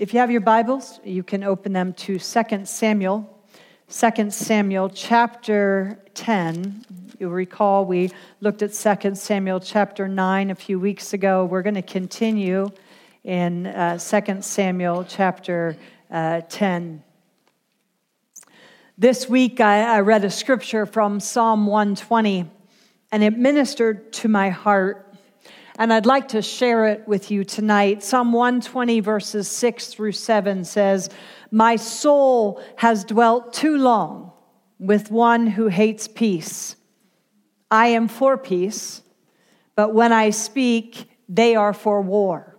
If you have your Bibles, you can open them to 2 Samuel, 2 Samuel chapter 10. You'll recall we looked at 2 Samuel chapter 9 a few weeks ago. We're going to continue in uh, 2 Samuel chapter uh, 10. This week I, I read a scripture from Psalm 120, and it ministered to my heart and I'd like to share it with you tonight. Psalm 120, verses 6 through 7 says, My soul has dwelt too long with one who hates peace. I am for peace, but when I speak, they are for war.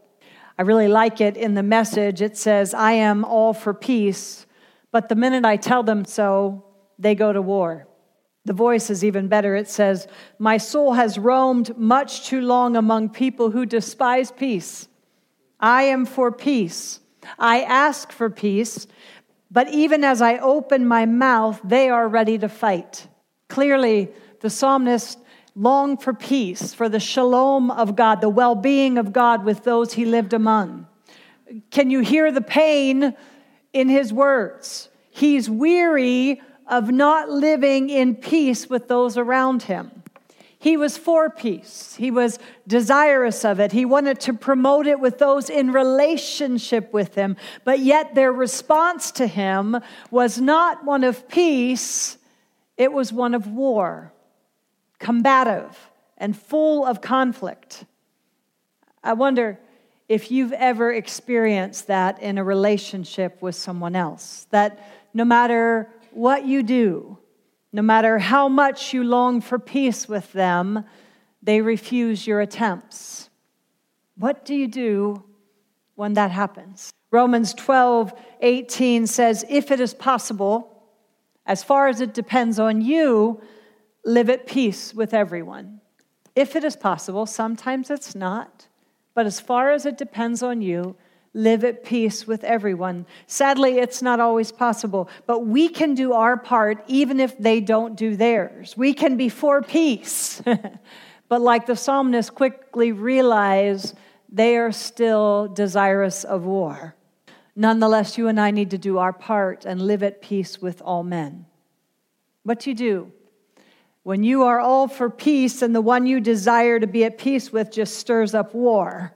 I really like it in the message. It says, I am all for peace, but the minute I tell them so, they go to war. The voice is even better. It says, My soul has roamed much too long among people who despise peace. I am for peace. I ask for peace, but even as I open my mouth, they are ready to fight. Clearly, the psalmist longed for peace, for the shalom of God, the well being of God with those he lived among. Can you hear the pain in his words? He's weary of not living in peace with those around him. He was for peace. He was desirous of it. He wanted to promote it with those in relationship with him. But yet, their response to him was not one of peace, it was one of war, combative and full of conflict. I wonder if you've ever experienced that in a relationship with someone else. That no matter what you do, no matter how much you long for peace with them, they refuse your attempts. What do you do when that happens? Romans 12, 18 says, If it is possible, as far as it depends on you, live at peace with everyone. If it is possible, sometimes it's not, but as far as it depends on you, live at peace with everyone. Sadly, it's not always possible, but we can do our part even if they don't do theirs. We can be for peace. but like the psalmist quickly realize, they are still desirous of war. Nonetheless, you and I need to do our part and live at peace with all men. What do you do? When you are all for peace and the one you desire to be at peace with just stirs up war.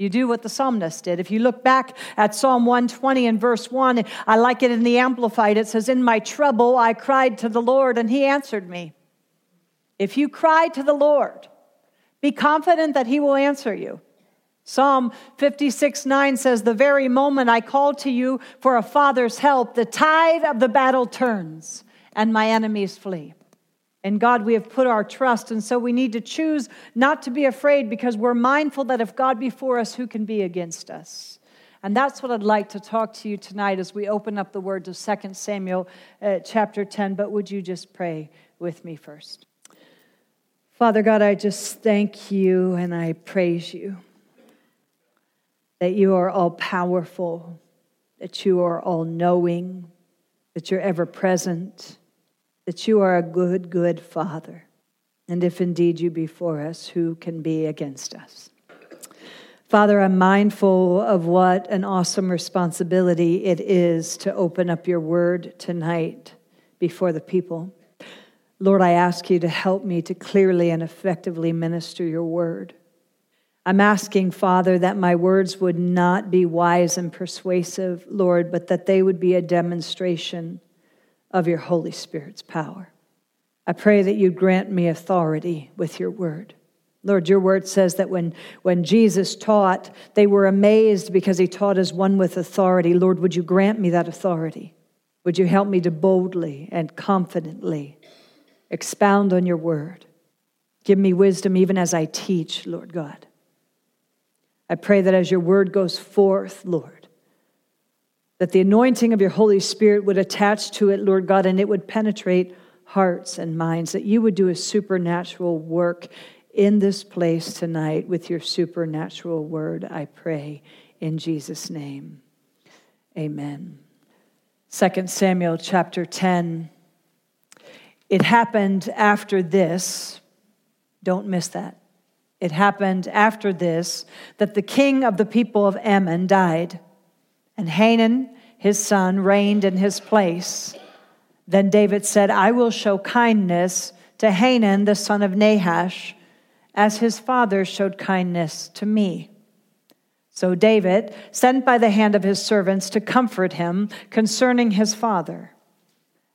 You do what the psalmist did. If you look back at Psalm 120 and verse 1, I like it in the Amplified. It says, In my trouble, I cried to the Lord, and he answered me. If you cry to the Lord, be confident that he will answer you. Psalm 56 9 says, The very moment I call to you for a father's help, the tide of the battle turns, and my enemies flee. In God, we have put our trust, and so we need to choose not to be afraid because we're mindful that if God be for us, who can be against us? And that's what I'd like to talk to you tonight as we open up the word of 2 Samuel uh, chapter 10. But would you just pray with me first? Father God, I just thank you and I praise you that you are all powerful, that you are all knowing, that you're ever present that you are a good, good Father. And if indeed you be for us, who can be against us? Father, I'm mindful of what an awesome responsibility it is to open up your word tonight before the people. Lord, I ask you to help me to clearly and effectively minister your word. I'm asking, Father, that my words would not be wise and persuasive, Lord, but that they would be a demonstration of your Holy Spirit's power. I pray that you grant me authority with your word. Lord, your word says that when, when Jesus taught, they were amazed because he taught as one with authority. Lord, would you grant me that authority? Would you help me to boldly and confidently expound on your word? Give me wisdom even as I teach, Lord God. I pray that as your word goes forth, Lord, that the anointing of your Holy Spirit would attach to it, Lord God, and it would penetrate hearts and minds, that you would do a supernatural work in this place tonight with your supernatural word, I pray in Jesus' name. Amen. 2 Samuel chapter 10. It happened after this. Don't miss that. It happened after this that the king of the people of Ammon died And Hanan, his son, reigned in his place. Then David said, I will show kindness to Hanan, the son of Nahash, as his father showed kindness to me. So David sent by the hand of his servants to comfort him concerning his father.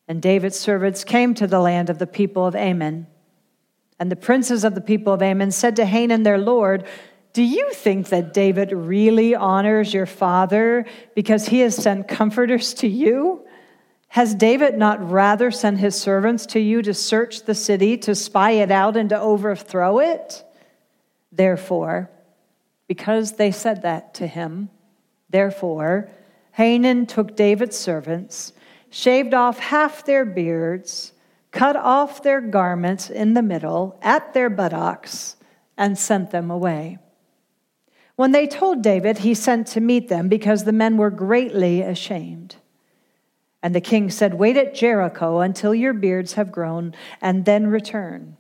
And David's servants came to the land of the people of Ammon. And the princes of the people of Ammon said to Hanan their lord, Do you think that David really honors your father because he has sent comforters to you? Has David not rather sent his servants to you to search the city, to spy it out, and to overthrow it? Therefore, because they said that to him. Therefore, Hanan took David's servants, shaved off half their beards, cut off their garments in the middle at their buttocks, and sent them away. When they told David, he sent to meet them because the men were greatly ashamed. And the king said, Wait at Jericho until your beards have grown, and then return.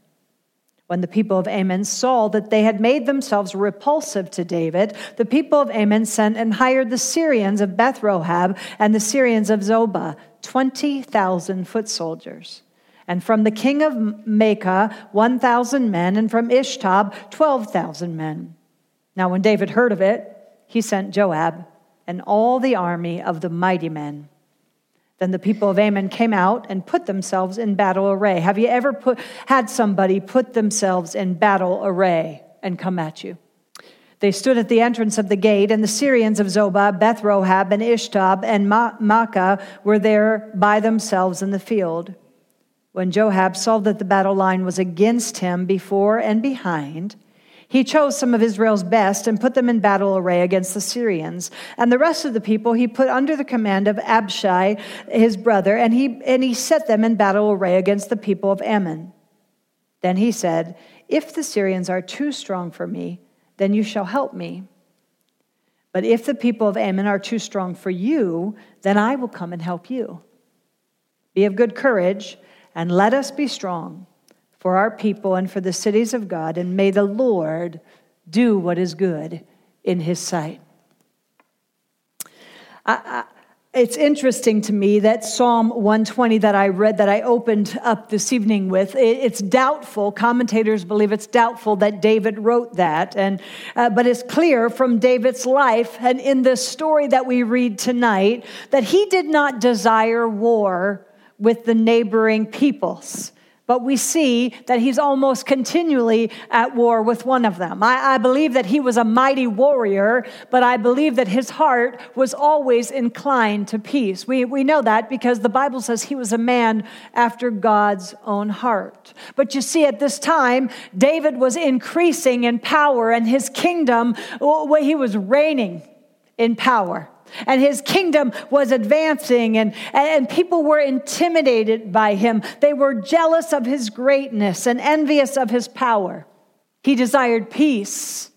When the people of Ammon saw that they had made themselves repulsive to David, the people of Ammon sent and hired the Syrians of Beth Rehob and the Syrians of Zobah, 20,000 foot soldiers. And from the king of Maacah, 1,000 men, and from Ishtab, 12,000 men. Now, when David heard of it, he sent Joab and all the army of the mighty men. Then the people of Ammon came out and put themselves in battle array. Have you ever put, had somebody put themselves in battle array and come at you? They stood at the entrance of the gate, and the Syrians of Zobah, Beth Rehob, and Ishtab, and Maacah were there by themselves in the field. When Joab saw that the battle line was against him before and behind, he chose some of Israel's best and put them in battle array against the Syrians. And the rest of the people he put under the command of Abishai, his brother, and he, and he set them in battle array against the people of Ammon. Then he said, If the Syrians are too strong for me, then you shall help me. But if the people of Ammon are too strong for you, then I will come and help you. Be of good courage, and let us be strong for our people and for the cities of God, and may the Lord do what is good in his sight. I, I, it's interesting to me that Psalm 120 that I read, that I opened up this evening with, it's doubtful. Commentators believe it's doubtful that David wrote that. And, uh, but it's clear from David's life and in this story that we read tonight that he did not desire war with the neighboring peoples but we see that he's almost continually at war with one of them. I, I, believe that he was a mighty warrior, but I believe that his heart was always inclined to peace. We, we know that because the Bible says he was a man after God's own heart. But you see, at this time, David was increasing in power, and his kingdom, he was reigning in power and his kingdom was advancing, and, and people were intimidated by him. They were jealous of his greatness and envious of his power. He desired peace.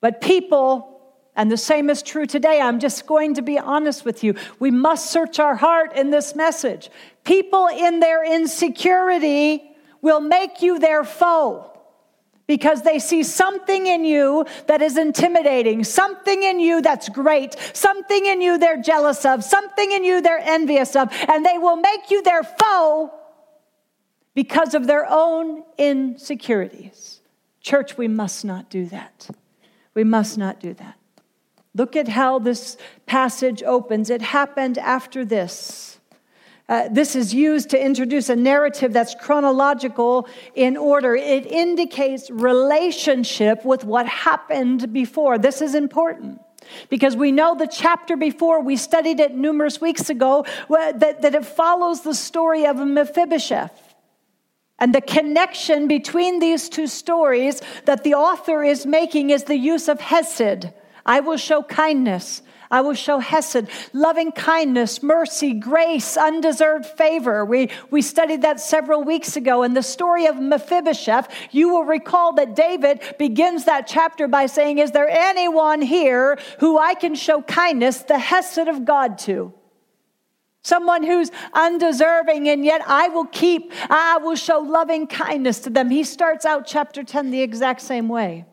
But people, and the same is true today, I'm just going to be honest with you. We must search our heart in this message. People in their insecurity will make you their foe because they see something in you that is intimidating, something in you that's great, something in you they're jealous of, something in you they're envious of, and they will make you their foe because of their own insecurities. Church, we must not do that. We must not do that. Look at how this passage opens. It happened after this. Uh, this is used to introduce a narrative that's chronological in order. It indicates relationship with what happened before. This is important. Because we know the chapter before, we studied it numerous weeks ago, that, that it follows the story of Mephibosheth. And the connection between these two stories that the author is making is the use of Hesed. I will show kindness. I will show Hesed, loving kindness, mercy, grace, undeserved favor. We, we studied that several weeks ago. In the story of Mephibosheth, you will recall that David begins that chapter by saying, Is there anyone here who I can show kindness, the Hesed of God to? Someone who's undeserving, and yet I will keep, I will show loving kindness to them. He starts out chapter 10 the exact same way.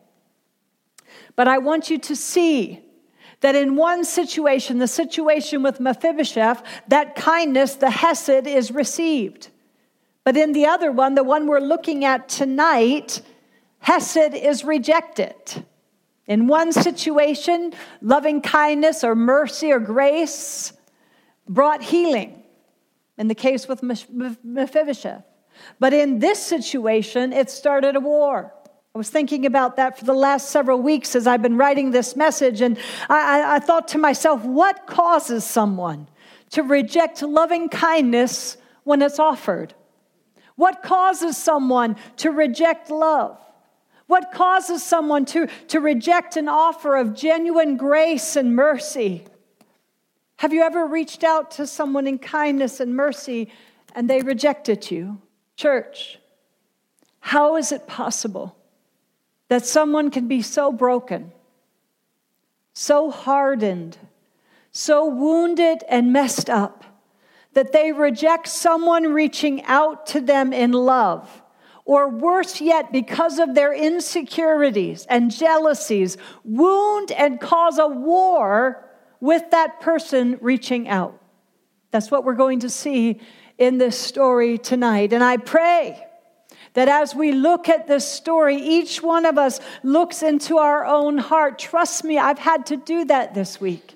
But I want you to see that in one situation, the situation with Mephibosheth, that kindness, the Hesed, is received. But in the other one, the one we're looking at tonight, Hesed is rejected. In one situation, loving kindness or mercy or grace brought healing, in the case with Mephibosheth. But in this situation, it started a war. I was thinking about that for the last several weeks as I've been writing this message, and I, I thought to myself, what causes someone to reject loving kindness when it's offered? What causes someone to reject love? What causes someone to, to reject an offer of genuine grace and mercy? Have you ever reached out to someone in kindness and mercy and they rejected you? Church, how is it possible that someone can be so broken, so hardened, so wounded and messed up that they reject someone reaching out to them in love? or worse yet, because of their insecurities and jealousies, wound and cause a war with that person reaching out. That's what we're going to see in this story tonight. And I pray that as we look at this story, each one of us looks into our own heart. Trust me, I've had to do that this week.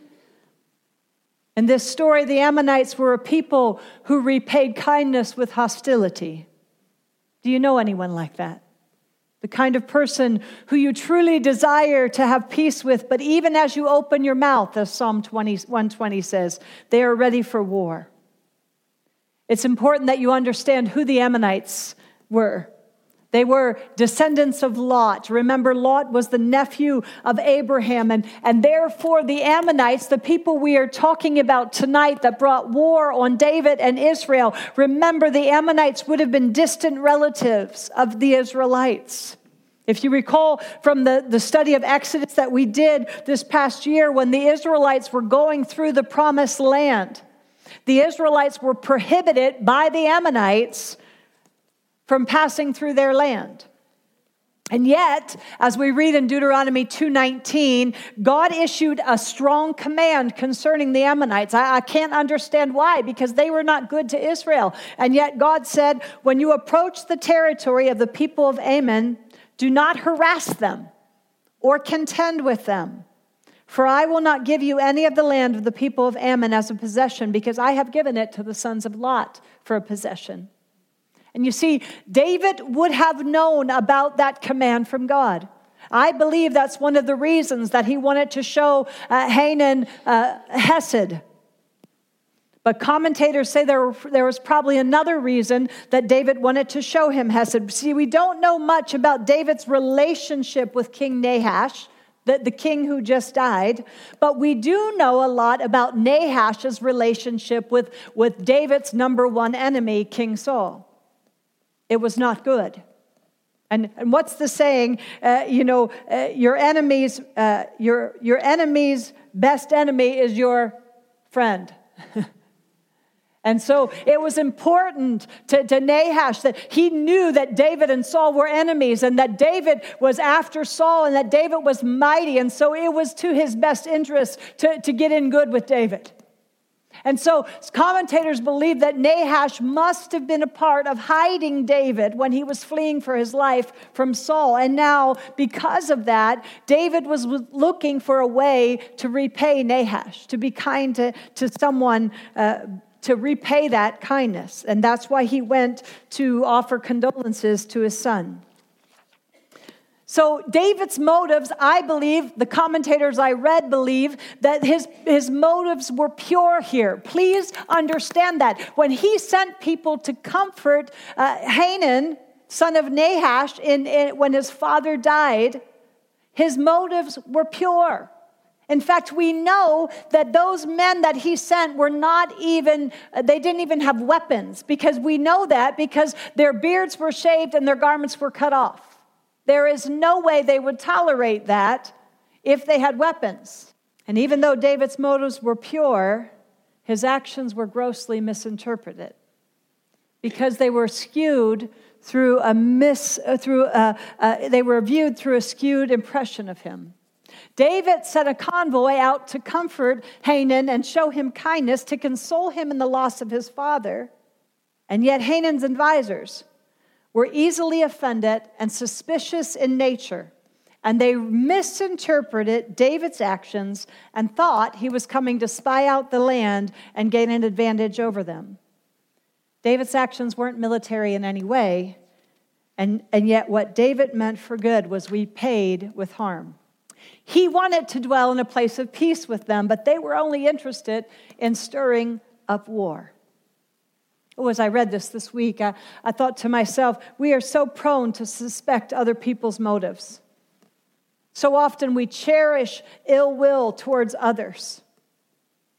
In this story, the Ammonites were a people who repaid kindness with hostility. Do you know anyone like that? The kind of person who you truly desire to have peace with, but even as you open your mouth, as Psalm 20, 120 says, they are ready for war. It's important that you understand who the Ammonites were. They were descendants of Lot. Remember, Lot was the nephew of Abraham, and, and therefore the Ammonites, the people we are talking about tonight that brought war on David and Israel, remember the Ammonites would have been distant relatives of the Israelites. If you recall from the, the study of Exodus that we did this past year, when the Israelites were going through the promised land, the Israelites were prohibited by the Ammonites from passing through their land. And yet, as we read in Deuteronomy 2:19, God issued a strong command concerning the Ammonites. I, I, can't understand why, because they were not good to Israel. And yet God said, when you approach the territory of the people of Ammon, do not harass them or contend with them. For I will not give you any of the land of the people of Ammon as a possession, because I have given it to the sons of Lot for a possession. And you see, David would have known about that command from God. I believe that's one of the reasons that he wanted to show uh, Hanan uh, Hesed. But commentators say there, there was probably another reason that David wanted to show him Hesed. See, we don't know much about David's relationship with King Nahash, the, the king who just died, but we do know a lot about Nahash's relationship with, with David's number one enemy, King Saul it was not good. And, and what's the saying? Uh, you know, uh, your enemy's uh, your your enemy's best enemy is your friend. and so it was important to, to Nahash that he knew that David and Saul were enemies, and that David was after Saul, and that David was mighty, and so it was to his best interest to, to get in good with David. And so commentators believe that Nahash must have been a part of hiding David when he was fleeing for his life from Saul. And now, because of that, David was looking for a way to repay Nahash, to be kind to, to someone. Uh, to repay that kindness. And that's why he went to offer condolences to his son. So, David's motives, I believe, the commentators I read believe that his, his motives were pure here. Please understand that. When he sent people to comfort uh, Hanan, son of Nahash, in, in, when his father died, his motives were pure. In fact, we know that those men that he sent were not even, they didn't even have weapons because we know that because their beards were shaved and their garments were cut off. There is no way they would tolerate that if they had weapons. And even though David's motives were pure, his actions were grossly misinterpreted because they were skewed through a mis, uh, through a, uh, they were viewed through a skewed impression of him. David sent a convoy out to comfort Hanan and show him kindness, to console him in the loss of his father. And yet, Hanan's advisors were easily offended and suspicious in nature, and they misinterpreted David's actions and thought he was coming to spy out the land and gain an advantage over them. David's actions weren't military in any way, and, and yet what David meant for good was repaid with harm. He wanted to dwell in a place of peace with them, but they were only interested in stirring up war. Oh, as I read this this week, I, I thought to myself, we are so prone to suspect other people's motives. So often we cherish ill will towards others.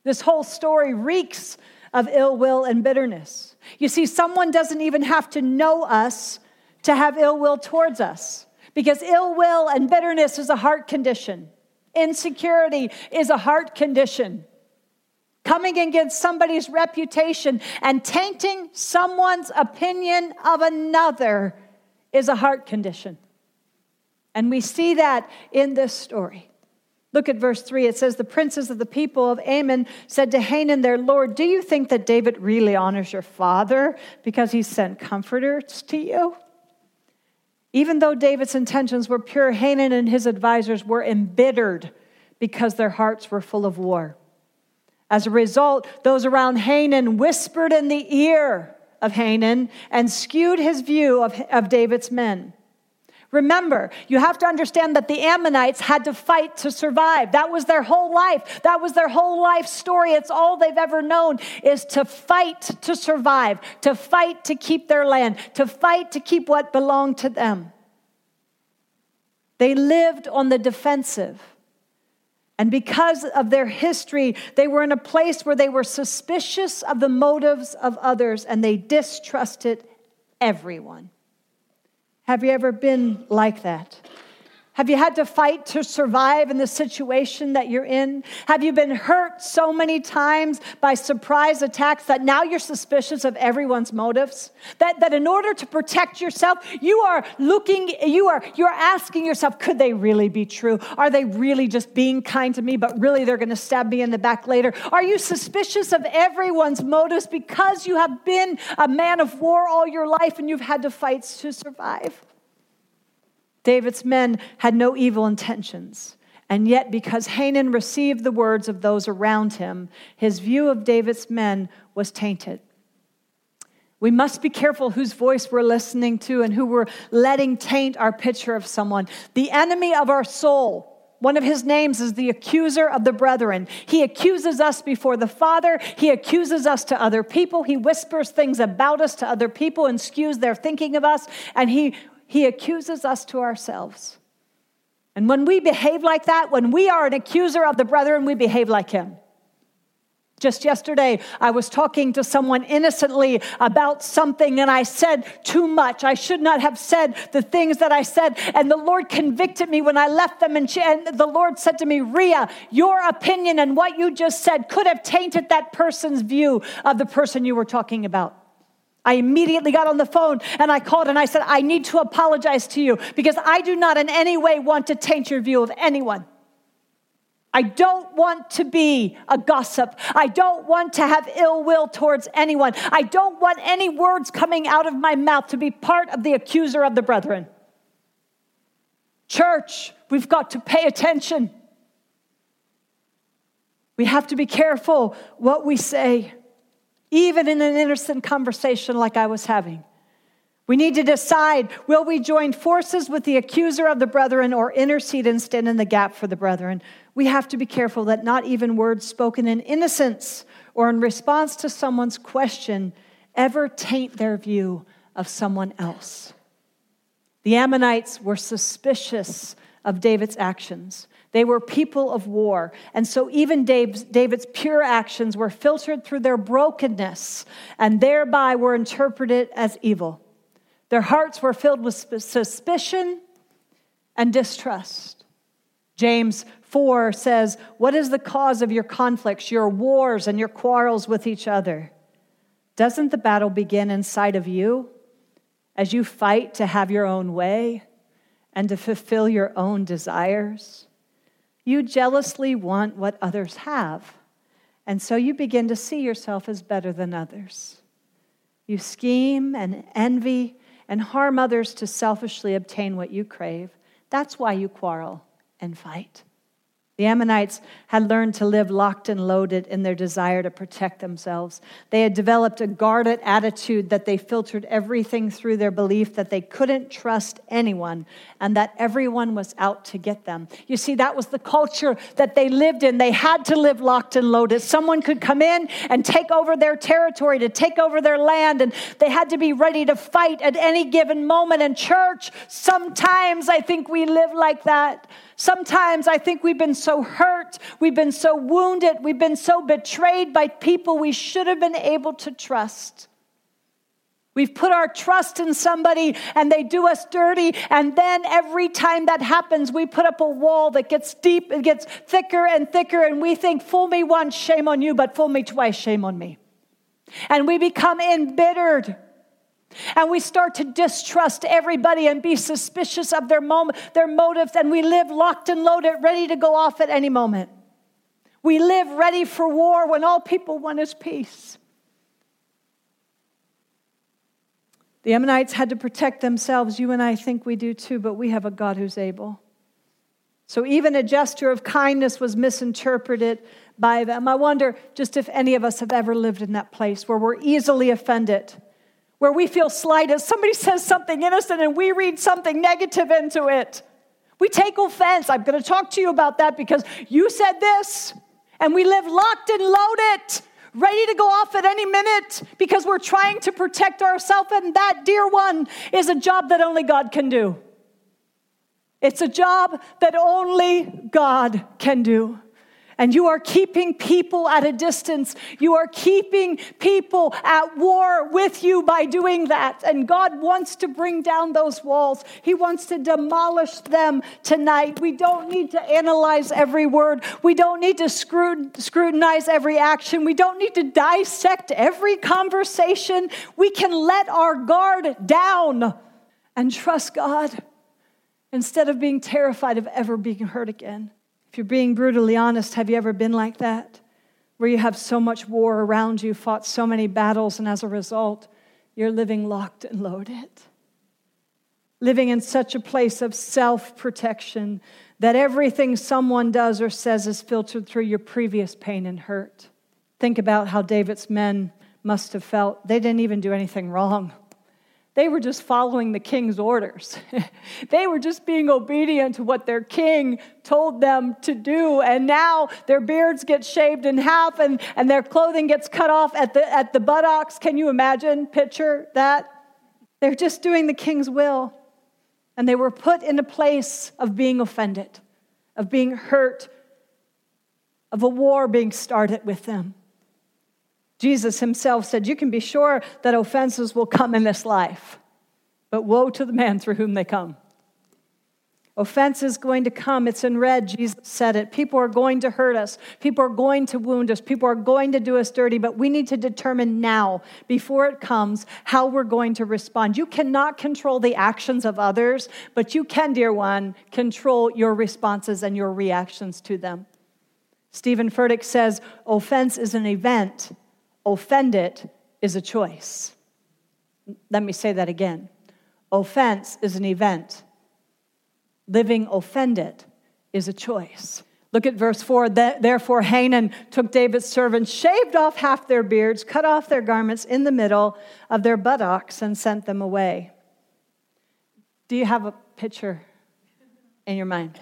This whole story reeks of ill will and bitterness. You see, someone doesn't even have to know us to have ill will towards us because ill will and bitterness is a heart condition, insecurity is a heart condition coming against somebody's reputation and tainting someone's opinion of another is a heart condition. And we see that in this story. Look at verse 3. It says, The princes of the people of Ammon said to Hanan, their Lord, Do you think that David really honors your father because he sent comforters to you? Even though David's intentions were pure, Hanan and his advisors were embittered because their hearts were full of war. As a result, those around Hanan whispered in the ear of Hanan and skewed his view of, of David's men. Remember, you have to understand that the Ammonites had to fight to survive. That was their whole life. That was their whole life story. It's all they've ever known is to fight to survive, to fight to keep their land, to fight to keep what belonged to them. They lived on the defensive. And because of their history, they were in a place where they were suspicious of the motives of others and they distrusted everyone. Have you ever been like that? Have you had to fight to survive in the situation that you're in? Have you been hurt so many times by surprise attacks that now you're suspicious of everyone's motives? That, that in order to protect yourself, you are looking, you are, you're asking yourself, could they really be true? Are they really just being kind to me, but really they're going to stab me in the back later? Are you suspicious of everyone's motives because you have been a man of war all your life and you've had to fight to survive? David's men had no evil intentions. And yet, because Hanun received the words of those around him, his view of David's men was tainted. We must be careful whose voice we're listening to and who we're letting taint our picture of someone. The enemy of our soul, one of his names is the accuser of the brethren. He accuses us before the Father. He accuses us to other people. He whispers things about us to other people and skews their thinking of us. And he he accuses us to ourselves. And when we behave like that, when we are an accuser of the brethren, we behave like him. Just yesterday, I was talking to someone innocently about something, and I said too much. I should not have said the things that I said. And the Lord convicted me when I left them. And, she, and the Lord said to me, Ria, your opinion and what you just said could have tainted that person's view of the person you were talking about. I immediately got on the phone and I called and I said, I need to apologize to you because I do not in any way want to taint your view of anyone. I don't want to be a gossip. I don't want to have ill will towards anyone. I don't want any words coming out of my mouth to be part of the accuser of the brethren. Church, we've got to pay attention. We have to be careful what we say even in an innocent conversation like I was having. We need to decide will we join forces with the accuser of the brethren or intercede and stand in the gap for the brethren? We have to be careful that not even words spoken in innocence or in response to someone's question ever taint their view of someone else. The Ammonites were suspicious of David's actions. They were people of war. And so even David's pure actions were filtered through their brokenness and thereby were interpreted as evil. Their hearts were filled with suspicion and distrust. James 4 says, What is the cause of your conflicts, your wars, and your quarrels with each other? Doesn't the battle begin inside of you as you fight to have your own way and to fulfill your own desires? You jealously want what others have. And so you begin to see yourself as better than others. You scheme and envy and harm others to selfishly obtain what you crave. That's why you quarrel and fight. The Ammonites had learned to live locked and loaded in their desire to protect themselves. They had developed a guarded attitude that they filtered everything through their belief that they couldn't trust anyone and that everyone was out to get them. You see, that was the culture that they lived in. They had to live locked and loaded. Someone could come in and take over their territory, to take over their land, and they had to be ready to fight at any given moment. In church, sometimes I think we live like that. Sometimes I think we've been so hurt, we've been so wounded, we've been so betrayed by people we should have been able to trust. We've put our trust in somebody and they do us dirty. And then every time that happens, we put up a wall that gets deep, it gets thicker and thicker. And we think, fool me once, shame on you, but fool me twice, shame on me. And we become embittered. And we start to distrust everybody and be suspicious of their, their motives, and we live locked and loaded, ready to go off at any moment. We live ready for war when all people want is peace. The Ammonites had to protect themselves. You and I think we do too, but we have a God who's able. So even a gesture of kindness was misinterpreted by them. I wonder just if any of us have ever lived in that place where we're easily offended where we feel slighted. Somebody says something innocent and we read something negative into it. We take offense. I'm going to talk to you about that because you said this, and we live locked and loaded, ready to go off at any minute because we're trying to protect ourselves. And that, dear one, is a job that only God can do. It's a job that only God can do and you are keeping people at a distance. You are keeping people at war with you by doing that. And God wants to bring down those walls, He wants to demolish them tonight. We don't need to analyze every word, we don't need to scrutinize every action, we don't need to dissect every conversation. We can let our guard down and trust God instead of being terrified of ever being hurt again. If you're being brutally honest, have you ever been like that? Where you have so much war around you, fought so many battles, and as a result, you're living locked and loaded. Living in such a place of self protection that everything someone does or says is filtered through your previous pain and hurt. Think about how David's men must have felt. They didn't even do anything wrong. They were just following the king's orders. they were just being obedient to what their king told them to do. And now their beards get shaved in half and, and their clothing gets cut off at the, at the buttocks. Can you imagine? Picture that? They're just doing the king's will. And they were put in a place of being offended, of being hurt, of a war being started with them. Jesus himself said, You can be sure that offenses will come in this life, but woe to the man through whom they come. Offense is going to come. It's in red. Jesus said it. People are going to hurt us. People are going to wound us. People are going to do us dirty, but we need to determine now, before it comes, how we're going to respond. You cannot control the actions of others, but you can, dear one, control your responses and your reactions to them. Steven Furtick says offense is an event, Offended is a choice. Let me say that again. Offense is an event. Living offended is a choice. Look at verse 4. Therefore, Hanan took David's servants, shaved off half their beards, cut off their garments in the middle of their buttocks, and sent them away. Do you have a picture in your mind?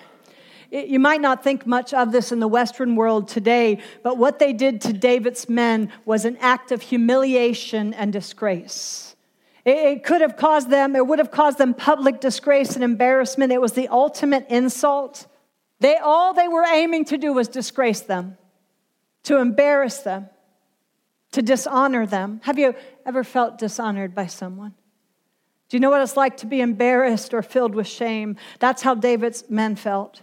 You might not think much of this in the Western world today, but what they did to David's men was an act of humiliation and disgrace. It could have caused them, it would have caused them public disgrace and embarrassment. It was the ultimate insult. They all they were aiming to do was disgrace them, to embarrass them, to dishonor them. Have you ever felt dishonored by someone? Do you know what it's like to be embarrassed or filled with shame? That's how David's men felt.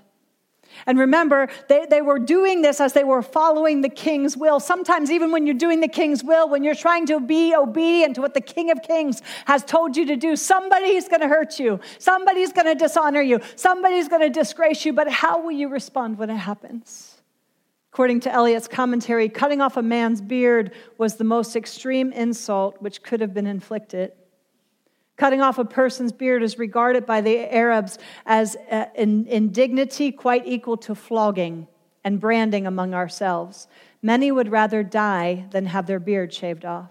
And remember, they, they were doing this as they were following the king's will. Sometimes, even when you're doing the king's will, when you're trying to be obedient to what the king of kings has told you to do, somebody's going to hurt you. Somebody's going to dishonor you. Somebody's going to disgrace you. But how will you respond when it happens? According to Ellicott's commentary, cutting off a man's beard was the most extreme insult which could have been inflicted. Cutting off a person's beard is regarded by the Arabs as uh, an indignity quite equal to flogging and branding among ourselves. Many would rather die than have their beard shaved off.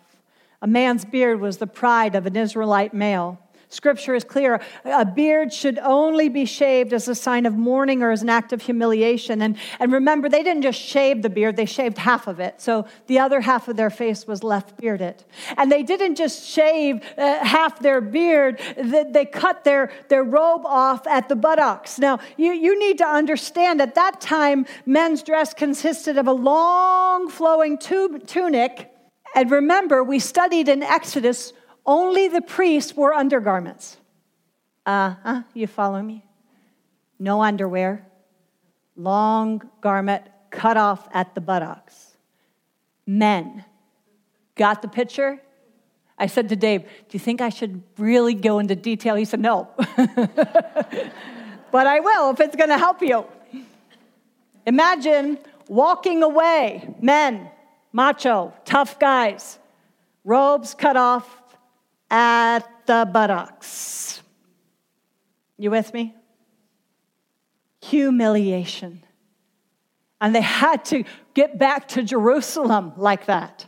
A man's beard was the pride of an Israelite male. Scripture is clear. A beard should only be shaved as a sign of mourning or as an act of humiliation. And, and remember, they didn't just shave the beard, they shaved half of it. So the other half of their face was left bearded. And they didn't just shave uh, half their beard, they, they cut their, their robe off at the buttocks. Now, you, you need to understand at that time, men's dress consisted of a long flowing tube, tunic. And remember, we studied in Exodus only the priests wore undergarments. Uh huh, you follow me? No underwear, long garment cut off at the buttocks. Men. Got the picture? I said to Dave, Do you think I should really go into detail? He said, No. but I will if it's going to help you. Imagine walking away, men, macho, tough guys, robes cut off, at the buttocks. You with me? Humiliation. And they had to get back to Jerusalem like that.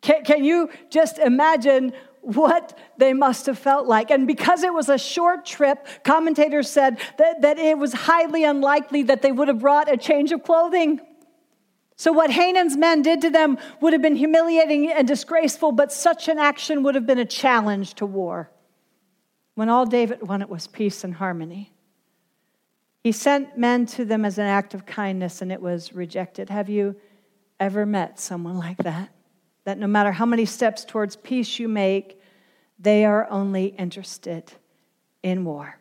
Can, can you just imagine what they must have felt like. And because it was a short trip, commentators said that, that it was highly unlikely that they would have brought a change of clothing. So, what Hanan's men did to them would have been humiliating and disgraceful, but such an action would have been a challenge to war. When all David wanted was peace and harmony, he sent men to them as an act of kindness, and it was rejected. Have you ever met someone like that? That no matter how many steps towards peace you make, they are only interested in war.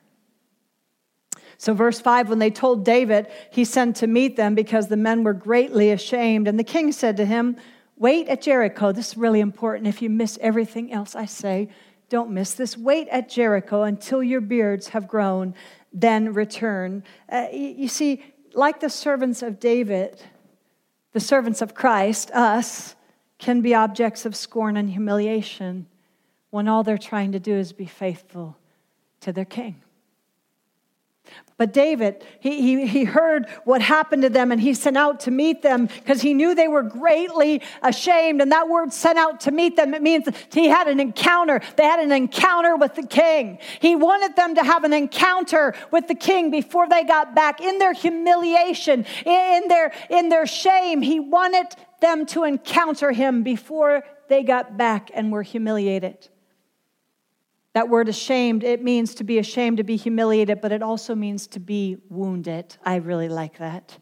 So, verse 5 when they told David, he sent to meet them because the men were greatly ashamed. And the king said to him, Wait at Jericho. This is really important. If you miss everything else I say, don't miss this. Wait at Jericho until your beards have grown, then return. Uh, you see, like the servants of David, the servants of Christ, us, can be objects of scorn and humiliation when all they're trying to do is be faithful to their king. But David, he, he, he heard what happened to them and he sent out to meet them because he knew they were greatly ashamed. And that word sent out to meet them, it means he had an encounter. They had an encounter with the king. He wanted them to have an encounter with the king before they got back in their humiliation, in their, in their shame. He wanted them to encounter him before they got back and were humiliated. That word ashamed, it means to be ashamed, to be humiliated, but it also means to be wounded. I really like that.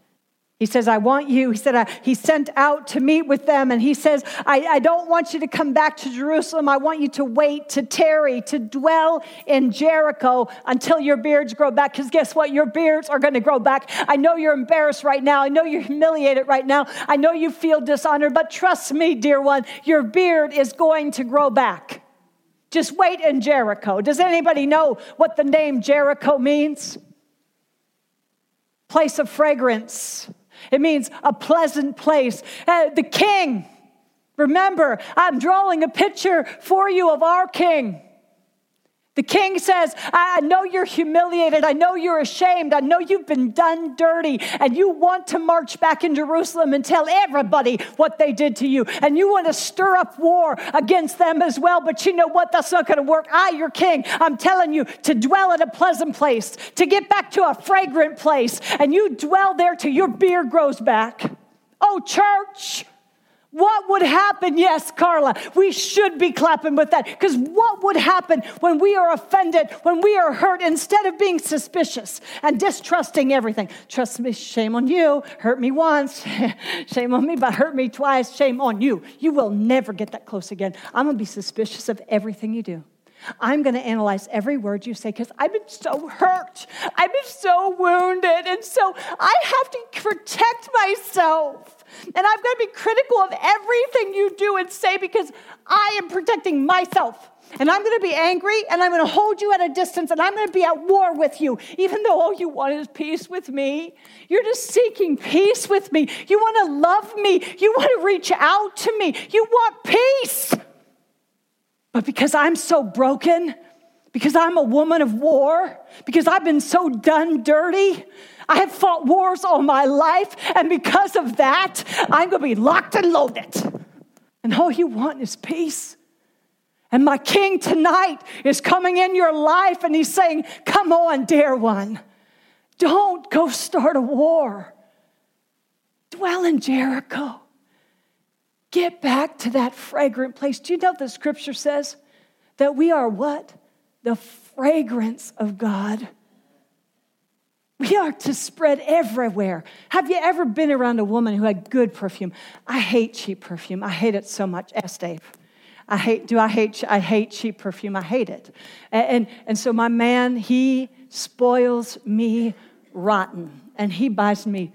He says, I want you. He said, I, He sent out to meet with them. And he says, I, I don't want you to come back to Jerusalem. I want you to wait, to tarry, to dwell in Jericho until your beards grow back. Because guess what? Your beards are going to grow back. I know you're embarrassed right now. I know you're humiliated right now. I know you feel dishonored. But trust me, dear one, your beard is going to grow back. Just wait in Jericho. Does anybody know what the name Jericho means? Place of fragrance. It means a pleasant place. Uh, the king, remember, I'm drawing a picture for you of our king. The king says, I know you're humiliated. I know you're ashamed. I know you've been done dirty. And you want to march back in Jerusalem and tell everybody what they did to you. And you want to stir up war against them as well. But you know what? That's not going to work. I, your king, I'm telling you to dwell at a pleasant place, to get back to a fragrant place. And you dwell there till your beard grows back. Oh, church. What would happen? Yes, Carla, we should be clapping with that. Because what would happen when we are offended, when we are hurt, instead of being suspicious and distrusting everything? Trust me, shame on you. Hurt me once, shame on me, but hurt me twice, shame on you. You will never get that close again. I'm going to be suspicious of everything you do. I'm going to analyze every word you say because I've been so hurt. I've been so wounded. And so I have to protect myself. And I've got to be critical of everything you do and say because I am protecting myself. And I'm going to be angry and I'm going to hold you at a distance and I'm going to be at war with you, even though all you want is peace with me. You're just seeking peace with me. You want to love me. You want to reach out to me. You want peace. But because I'm so broken, because I'm a woman of war, because I've been so done dirty, I have fought wars all my life, and because of that, I'm gonna be locked and loaded. And all you want is peace. And my king tonight is coming in your life and he's saying, Come on, dear one, don't go start a war. Dwell in Jericho. Get back to that fragrant place. Do you know the scripture says that we are what? The fragrance of God. We are to spread everywhere. Have you ever been around a woman who had good perfume? I hate cheap perfume. I hate it so much. Ask Dave. I hate, do I hate, I hate cheap perfume. I hate it. And, and, and so my man, he spoils me rotten and he buys me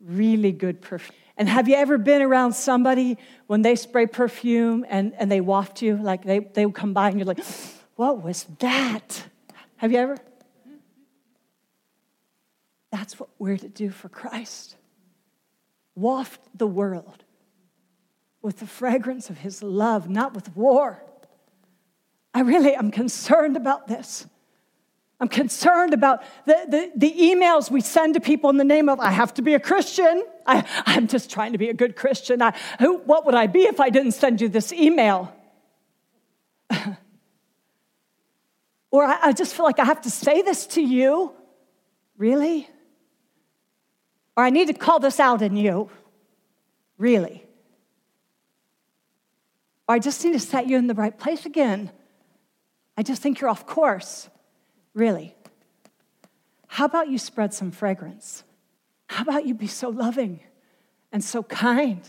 really good perfume. And have you ever been around somebody when they spray perfume and, and they waft you? Like they, they come by and you're like, what was that? Have you ever? That's what we're to do for Christ. Waft the world with the fragrance of his love, not with war. I really am concerned about this. I'm concerned about the, the, the, emails we send to people in the name of, I have to be a Christian. I, am just trying to be a good Christian. I, who, what would I be if I didn't send you this email? or I, I just feel like I have to say this to you. Really? Or I need to call this out in you. Really? Or I just need to set you in the right place again. I just think you're off course. Really? How about you spread some fragrance? How about you be so loving and so kind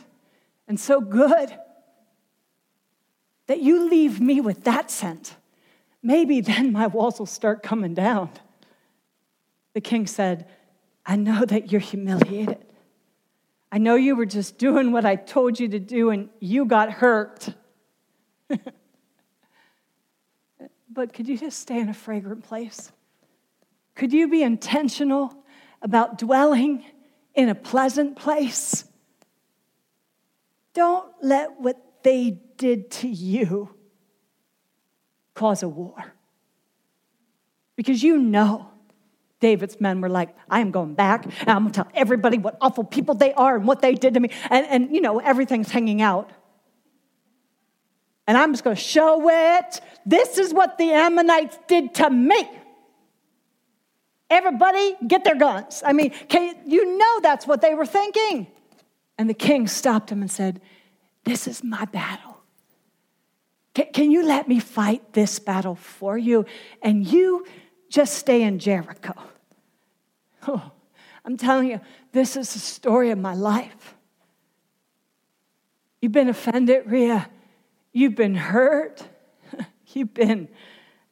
and so good that you leave me with that scent? Maybe then my walls will start coming down. The king said, I know that you're humiliated. I know you were just doing what I told you to do and you got hurt. but could you just stay in a fragrant place? Could you be intentional about dwelling in a pleasant place? Don't let what they did to you cause a war. Because you know David's men were like, I am going back and I'm gonna tell everybody what awful people they are and what they did to me. And, and you know, everything's hanging out and I'm just going to show it. This is what the Ammonites did to me. Everybody get their guns. I mean, can, you know that's what they were thinking. And the king stopped him and said, This is my battle. Can, can you let me fight this battle for you? And you just stay in Jericho. Oh, I'm telling you, this is the story of my life. You've been offended, Ria. You've been hurt. You've been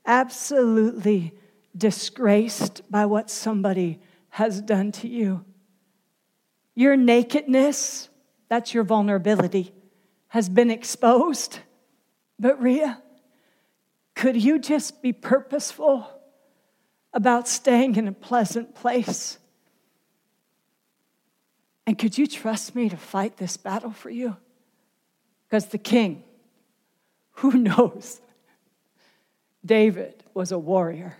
absolutely disgraced by what somebody has done to you. Your nakedness, that's your vulnerability, has been exposed. But Ria, could you just be purposeful about staying in a pleasant place? And could you trust me to fight this battle for you? Because the king, who knows? David was a warrior.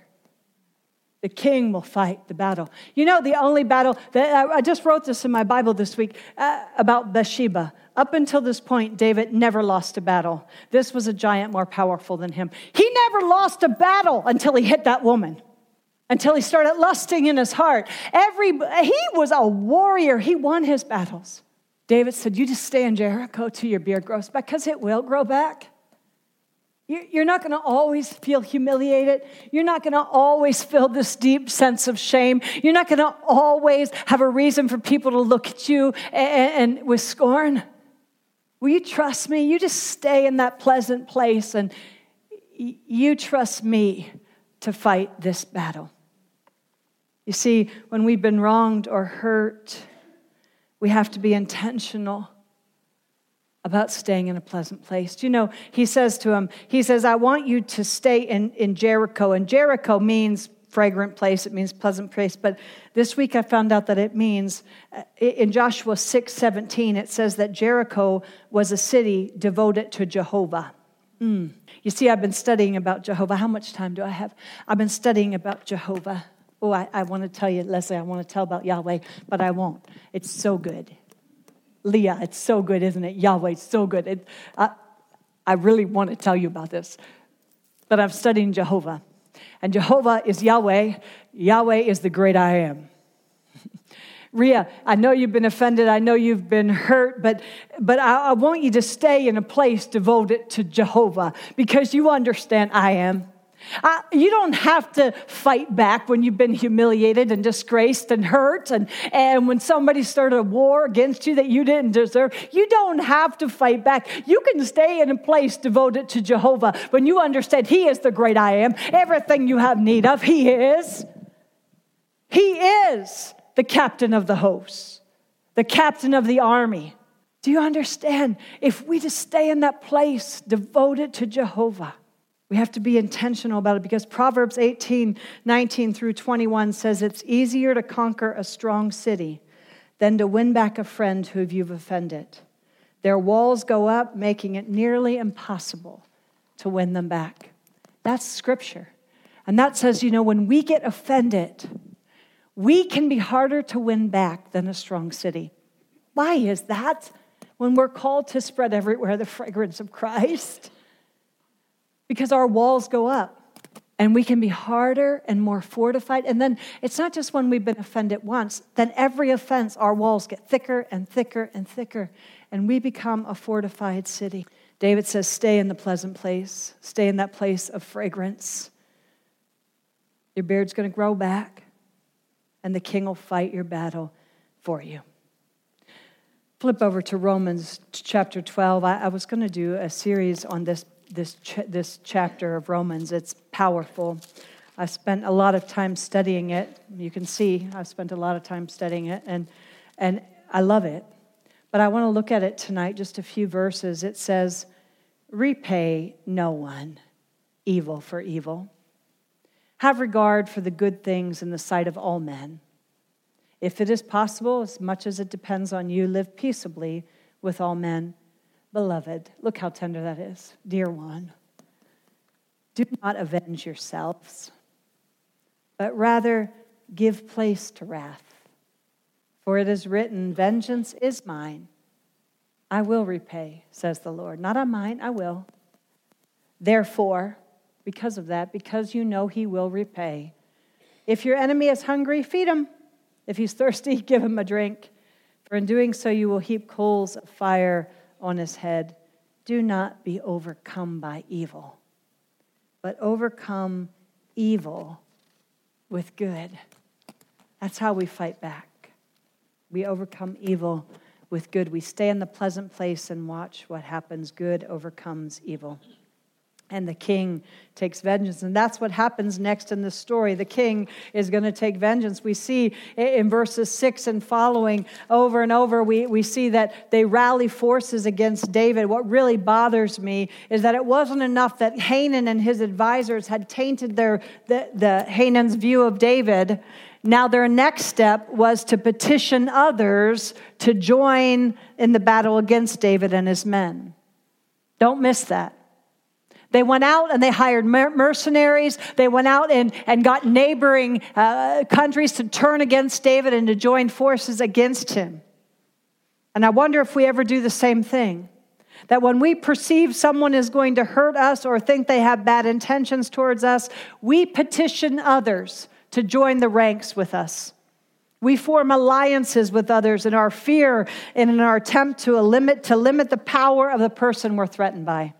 The king will fight the battle. You know, the only battle that I just wrote this in my Bible this week uh, about Bathsheba. Up until this point, David never lost a battle. This was a giant more powerful than him. He never lost a battle until he hit that woman, until he started lusting in his heart. Every, he was a warrior, he won his battles. David said, You just stay in Jericho till your beard grows back, because it will grow back. You're not going to always feel humiliated. You're not going to always feel this deep sense of shame. You're not going to always have a reason for people to look at you and, and, with scorn. Will you trust me? You just stay in that pleasant place and you trust me to fight this battle. You see, when we've been wronged or hurt, we have to be intentional about staying in a pleasant place. Do you know, he says to him, he says, I want you to stay in, in Jericho. And Jericho means fragrant place, it means pleasant place. But this week I found out that it means, uh, in Joshua 6 17, it says that Jericho was a city devoted to Jehovah. Mm. You see, I've been studying about Jehovah. How much time do I have? I've been studying about Jehovah. Oh, I, I want to tell you, Leslie, I want to tell about Yahweh, but I won't. It's so good. Leah, it's so good, isn't it? Yahweh, it's so good. It, I, I really want to tell you about this, but I'm studying Jehovah. And Jehovah is Yahweh. Yahweh is the great I am. Ria, I know you've been offended. I know you've been hurt, but, but I, I want you to stay in a place devoted to Jehovah because you understand I am. Uh, you don't have to fight back when you've been humiliated and disgraced and hurt, and, and when somebody started a war against you that you didn't deserve. You don't have to fight back. You can stay in a place devoted to Jehovah when you understand He is the great I am. Everything you have need of, He is. He is the captain of the hosts, the captain of the army. Do you understand? If we just stay in that place devoted to Jehovah, we have to be intentional about it because Proverbs 18, 19 through 21 says it's easier to conquer a strong city than to win back a friend who you've offended. Their walls go up, making it nearly impossible to win them back. That's scripture. And that says, you know, when we get offended, we can be harder to win back than a strong city. Why is that? When we're called to spread everywhere the fragrance of Christ because our walls go up and we can be harder and more fortified. And then it's not just when we've been offended once, then every offense, our walls get thicker and thicker and thicker, and we become a fortified city. David says, Stay in the pleasant place, stay in that place of fragrance. Your beard's going to grow back, and the king will fight your battle for you. Flip over to Romans chapter 12. I, I was going to do a series on this this, ch- this chapter of Romans. It's powerful. I spent a lot of time studying it. You can see I've spent a lot of time studying it, and, and I love it. But I want to look at it tonight, just a few verses. It says, Repay no one evil for evil. Have regard for the good things in the sight of all men. If it is possible, as much as it depends on you, live peaceably with all men. Beloved, look how tender that is. Dear one, do not avenge yourselves, but rather give place to wrath. For it is written, Vengeance is mine. I will repay, says the Lord. Not on mine, I will. Therefore, because of that, because you know he will repay, if your enemy is hungry, feed him. If he's thirsty, give him a drink. For in doing so, you will heap coals of fire on his head do not be overcome by evil, but overcome evil with good. That's how we fight back. We overcome evil with good. We stay in the pleasant place and watch what happens. Good overcomes evil and the king takes vengeance. And that's what happens next in the story. The king is going to take vengeance. We see in verses six and following over and over, we, we see that they rally forces against David. What really bothers me is that it wasn't enough that Hanan and his advisors had tainted their, the, the Hanan's view of David. Now, their next step was to petition others to join in the battle against David and his men. Don't miss that. They went out and they hired mercenaries. They went out and, and got neighboring uh, countries to turn against David and to join forces against him. And I wonder if we ever do the same thing. That when we perceive someone is going to hurt us or think they have bad intentions towards us, we petition others to join the ranks with us. We form alliances with others in our fear and in our attempt to limit, to limit the power of the person we're threatened by.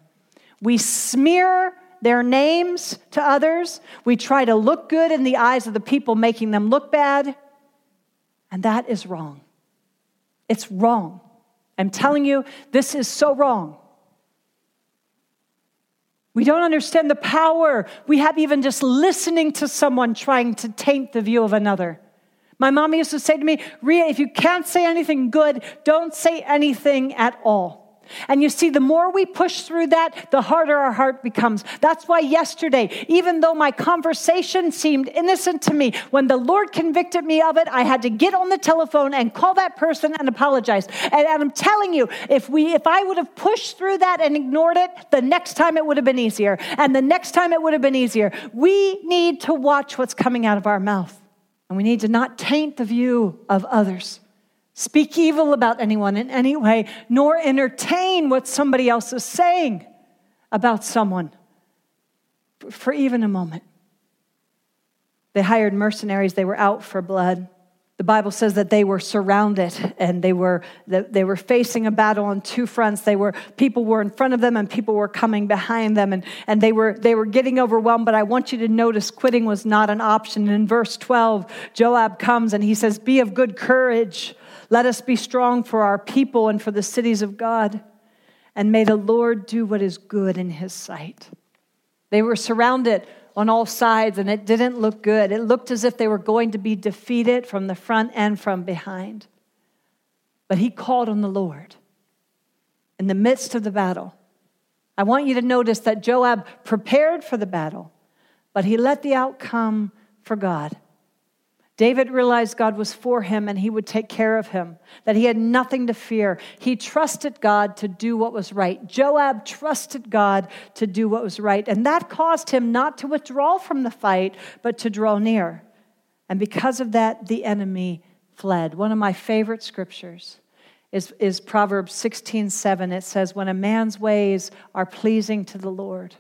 We smear their names to others. We try to look good in the eyes of the people making them look bad. And that is wrong. It's wrong. I'm telling you, this is so wrong. We don't understand the power we have even just listening to someone trying to taint the view of another. My mom used to say to me, Ria, if you can't say anything good, don't say anything at all. And you see, the more we push through that, the harder our heart becomes. That's why yesterday, even though my conversation seemed innocent to me, when the Lord convicted me of it, I had to get on the telephone and call that person and apologize. And, and I'm telling you, if we, if I would have pushed through that and ignored it, the next time it would have been easier. And the next time it would have been easier. We need to watch what's coming out of our mouth. And we need to not taint the view of others speak evil about anyone in any way, nor entertain what somebody else is saying about someone for even a moment. They hired mercenaries, they were out for blood. The Bible says that they were surrounded and they were, they were facing a battle on two fronts. They were, people were in front of them and people were coming behind them and, and they, were, they were getting overwhelmed. But I want you to notice quitting was not an option. In verse 12, Joab comes and he says, Be of good courage. Let us be strong for our people and for the cities of God. And may the Lord do what is good in his sight. They were surrounded on all sides, and it didn't look good. It looked as if they were going to be defeated from the front and from behind. But he called on the Lord in the midst of the battle. I want you to notice that Joab prepared for the battle, but he let the outcome for God. David realized God was for him and he would take care of him, that he had nothing to fear. He trusted God to do what was right. Joab trusted God to do what was right. And that caused him not to withdraw from the fight, but to draw near. And because of that, the enemy fled. One of my favorite scriptures is, is Proverbs 16 7. It says, When a man's ways are pleasing to the Lord,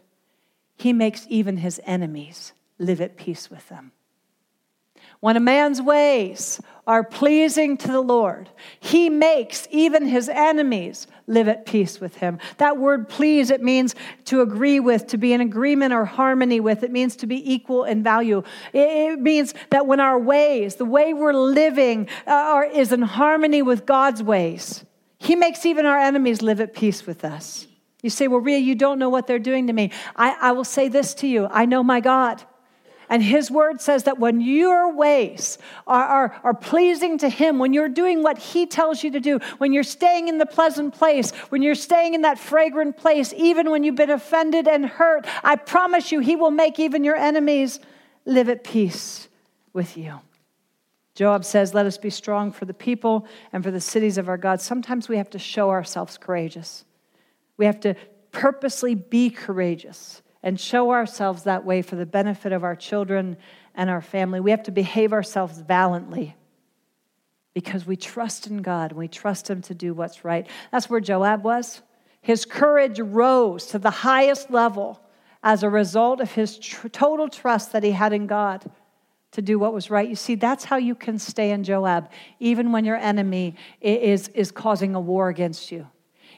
he makes even his enemies live at peace with them. When a man's ways are pleasing to the Lord, he makes even his enemies live at peace with him. That word please, it means to agree with, to be in agreement or harmony with. It means to be equal in value. It means that when our ways, the way we're living, uh, are, is in harmony with God's ways, he makes even our enemies live at peace with us. You say, Well, Ria, you don't know what they're doing to me. I, I will say this to you I know my God. And his word says that when your ways are, are, are, pleasing to him, when you're doing what he tells you to do, when you're staying in the pleasant place, when you're staying in that fragrant place, even when you've been offended and hurt, I promise you, he will make even your enemies live at peace with you. Joab says, Let us be strong for the people and for the cities of our God. Sometimes we have to show ourselves courageous. We have to purposely be courageous and show ourselves that way for the benefit of our children and our family. We have to behave ourselves valiantly because we trust in God and we trust Him to do what's right. That's where Joab was. His courage rose to the highest level as a result of his tr- total trust that he had in God to do what was right. You see, that's how you can stay in Joab, even when your enemy is, is causing a war against you.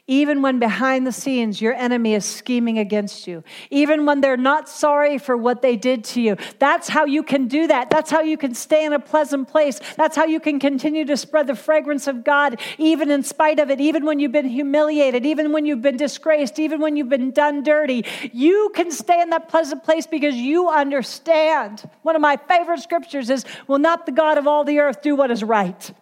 Even when behind the scenes your enemy is scheming against you, even when they're not sorry for what they did to you, that's how you can do that. That's how you can stay in a pleasant place. That's how you can continue to spread the fragrance of God, even in spite of it, even when you've been humiliated, even when you've been disgraced, even when you've been done dirty. You can stay in that pleasant place because you understand. One of my favorite scriptures is Will not the God of all the earth do what is right?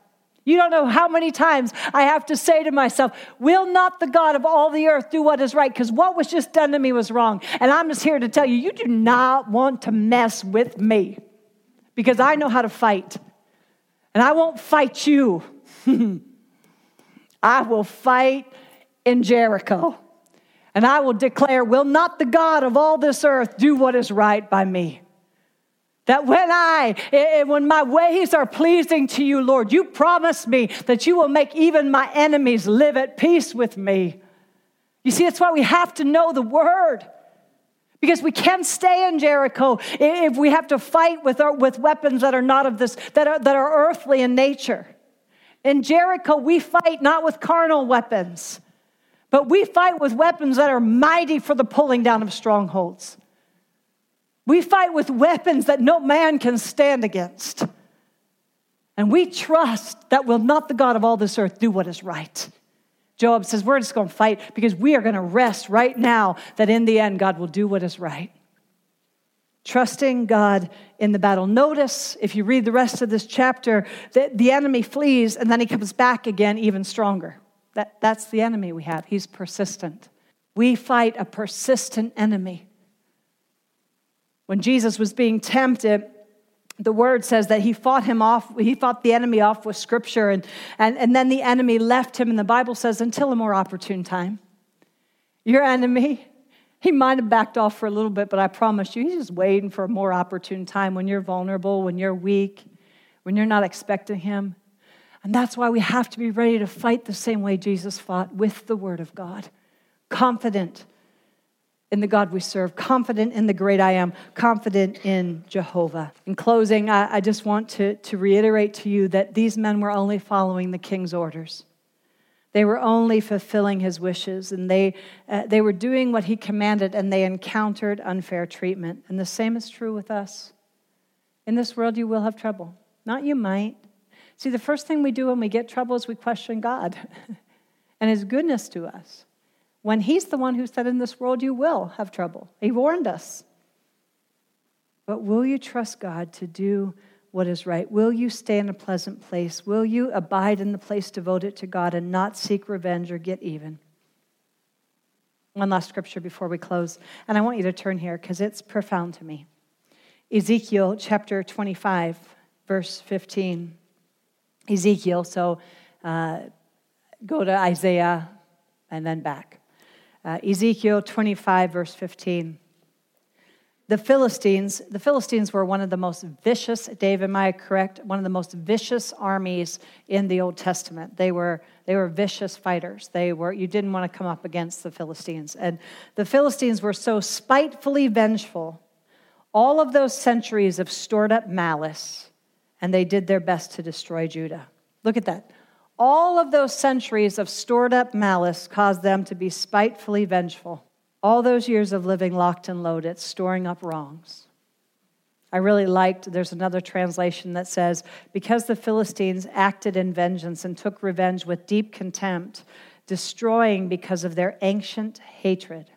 You don't know how many times I have to say to myself, Will not the God of all the earth do what is right? Because what was just done to me was wrong. And I'm just here to tell you, you do not want to mess with me because I know how to fight. And I won't fight you. I will fight in Jericho. And I will declare, Will not the God of all this earth do what is right by me? That when I, when my ways are pleasing to you, Lord, you promise me that you will make even my enemies live at peace with me. You see, that's why we have to know the word. Because we can't stay in Jericho if we have to fight with, our, with weapons that are not of this, that are, that are earthly in nature. In Jericho, we fight not with carnal weapons, but we fight with weapons that are mighty for the pulling down of strongholds. We fight with weapons that no man can stand against. And we trust that will not the God of all this earth do what is right. Joab says, We're just going to fight because we are going to rest right now that in the end, God will do what is right. Trusting God in the battle. Notice, if you read the rest of this chapter, that the enemy flees and then he comes back again even stronger. That, that's the enemy we have. He's persistent. We fight a persistent enemy. When Jesus was being tempted, the word says that he fought him off, he fought the enemy off with scripture, and, and, and then the enemy left him, and the Bible says, until a more opportune time. Your enemy, he might have backed off for a little bit, but I promise you, he's just waiting for a more opportune time when you're vulnerable, when you're weak, when you're not expecting him. And that's why we have to be ready to fight the same way Jesus fought with the word of God, confident in the God we serve, confident in the great I am, confident in Jehovah. In closing, I, I, just want to, to reiterate to you that these men were only following the king's orders. They were only fulfilling his wishes, and they, uh, they were doing what he commanded, and they encountered unfair treatment. And the same is true with us. In this world, you will have trouble. Not you might. See, the first thing we do when we get trouble is we question God and his goodness to us when he's the one who said, In this world you will have trouble. He warned us. But will you trust God to do what is right? Will you stay in a pleasant place? Will you abide in the place devoted to God and not seek revenge or get even? One last scripture before we close, and I want you to turn here because it's profound to me. Ezekiel chapter 25, verse 15. Ezekiel, so uh, go to Isaiah and then back. Uh, Ezekiel 25, verse 15. The Philistines, the Philistines were one of the most vicious, Dave, am I correct? One of the most vicious armies in the Old Testament. They were, they were vicious fighters. They were, you didn't want to come up against the Philistines. And the Philistines were so spitefully vengeful, all of those centuries of stored up malice, and they did their best to destroy Judah. Look at that. All of those centuries of stored up malice caused them to be spitefully vengeful. All those years of living locked and loaded, storing up wrongs. I really liked, there's another translation that says, because the Philistines acted in vengeance and took revenge with deep contempt, destroying because of their ancient hatred.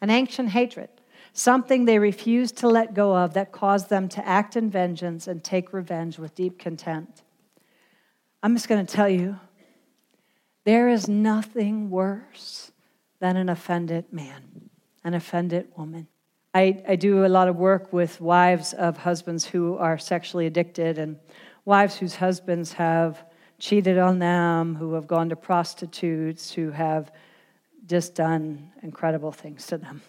An ancient hatred, something they refused to let go of that caused them to act in vengeance and take revenge with deep contempt. I'm just going to tell you there is nothing worse than an offended man, an offended woman. I, I do a lot of work with wives of husbands who are sexually addicted and wives whose husbands have cheated on them, who have gone to prostitutes, who have just done incredible things to them.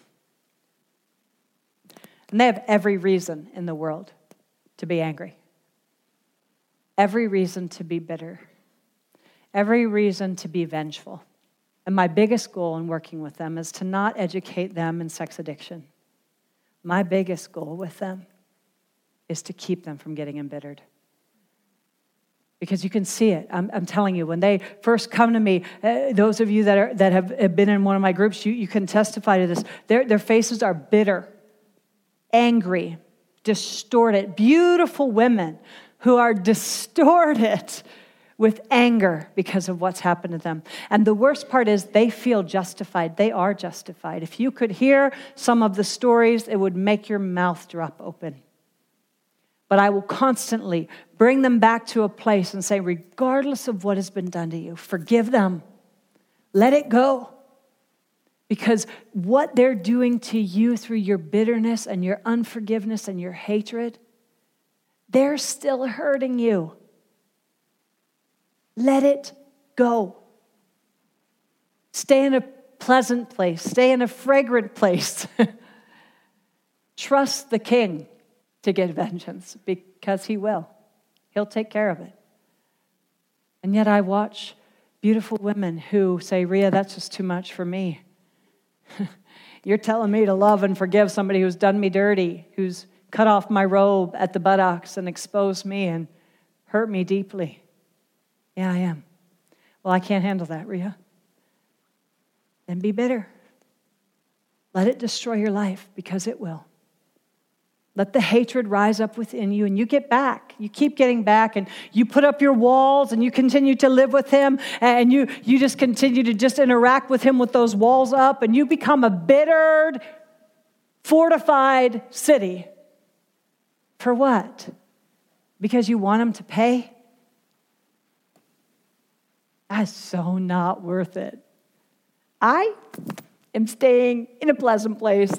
And they have every reason in the world to be angry every reason to be bitter, every reason to be vengeful. And my biggest goal in working with them is to not educate them in sex addiction. My biggest goal with them is to keep them from getting embittered. Because you can see it. I'm, I'm telling you, when they first come to me, uh, those of you that, are, that have, have been in one of my groups, you, you can testify to this. Their, their faces are bitter, angry, distorted, beautiful women who are distorted with anger because of what's happened to them. And the worst part is they feel justified. They are justified. If you could hear some of the stories, it would make your mouth drop open. But I will constantly bring them back to a place and say, regardless of what has been done to you, forgive them. Let it go. Because what they're doing to you through your bitterness and your unforgiveness and your hatred, they're still hurting you. Let it go. Stay in a pleasant place, stay in a fragrant place. Trust the king to get vengeance because he will. He'll take care of it. And yet I watch beautiful women who say, Ria, that's just too much for me. You're telling me to love and forgive somebody who's done me dirty, who's cut off my robe at the buttocks and exposed me and hurt me deeply. Yeah, I am. Well, I can't handle that, Ria. Then be bitter. Let it destroy your life because it will. Let the hatred rise up within you and you get back. You keep getting back and you put up your walls and you continue to live with him and you, you just continue to just interact with him with those walls up and you become a bittered, fortified city. For what? Because you want them to pay? That's so not worth it. I am staying in a pleasant place.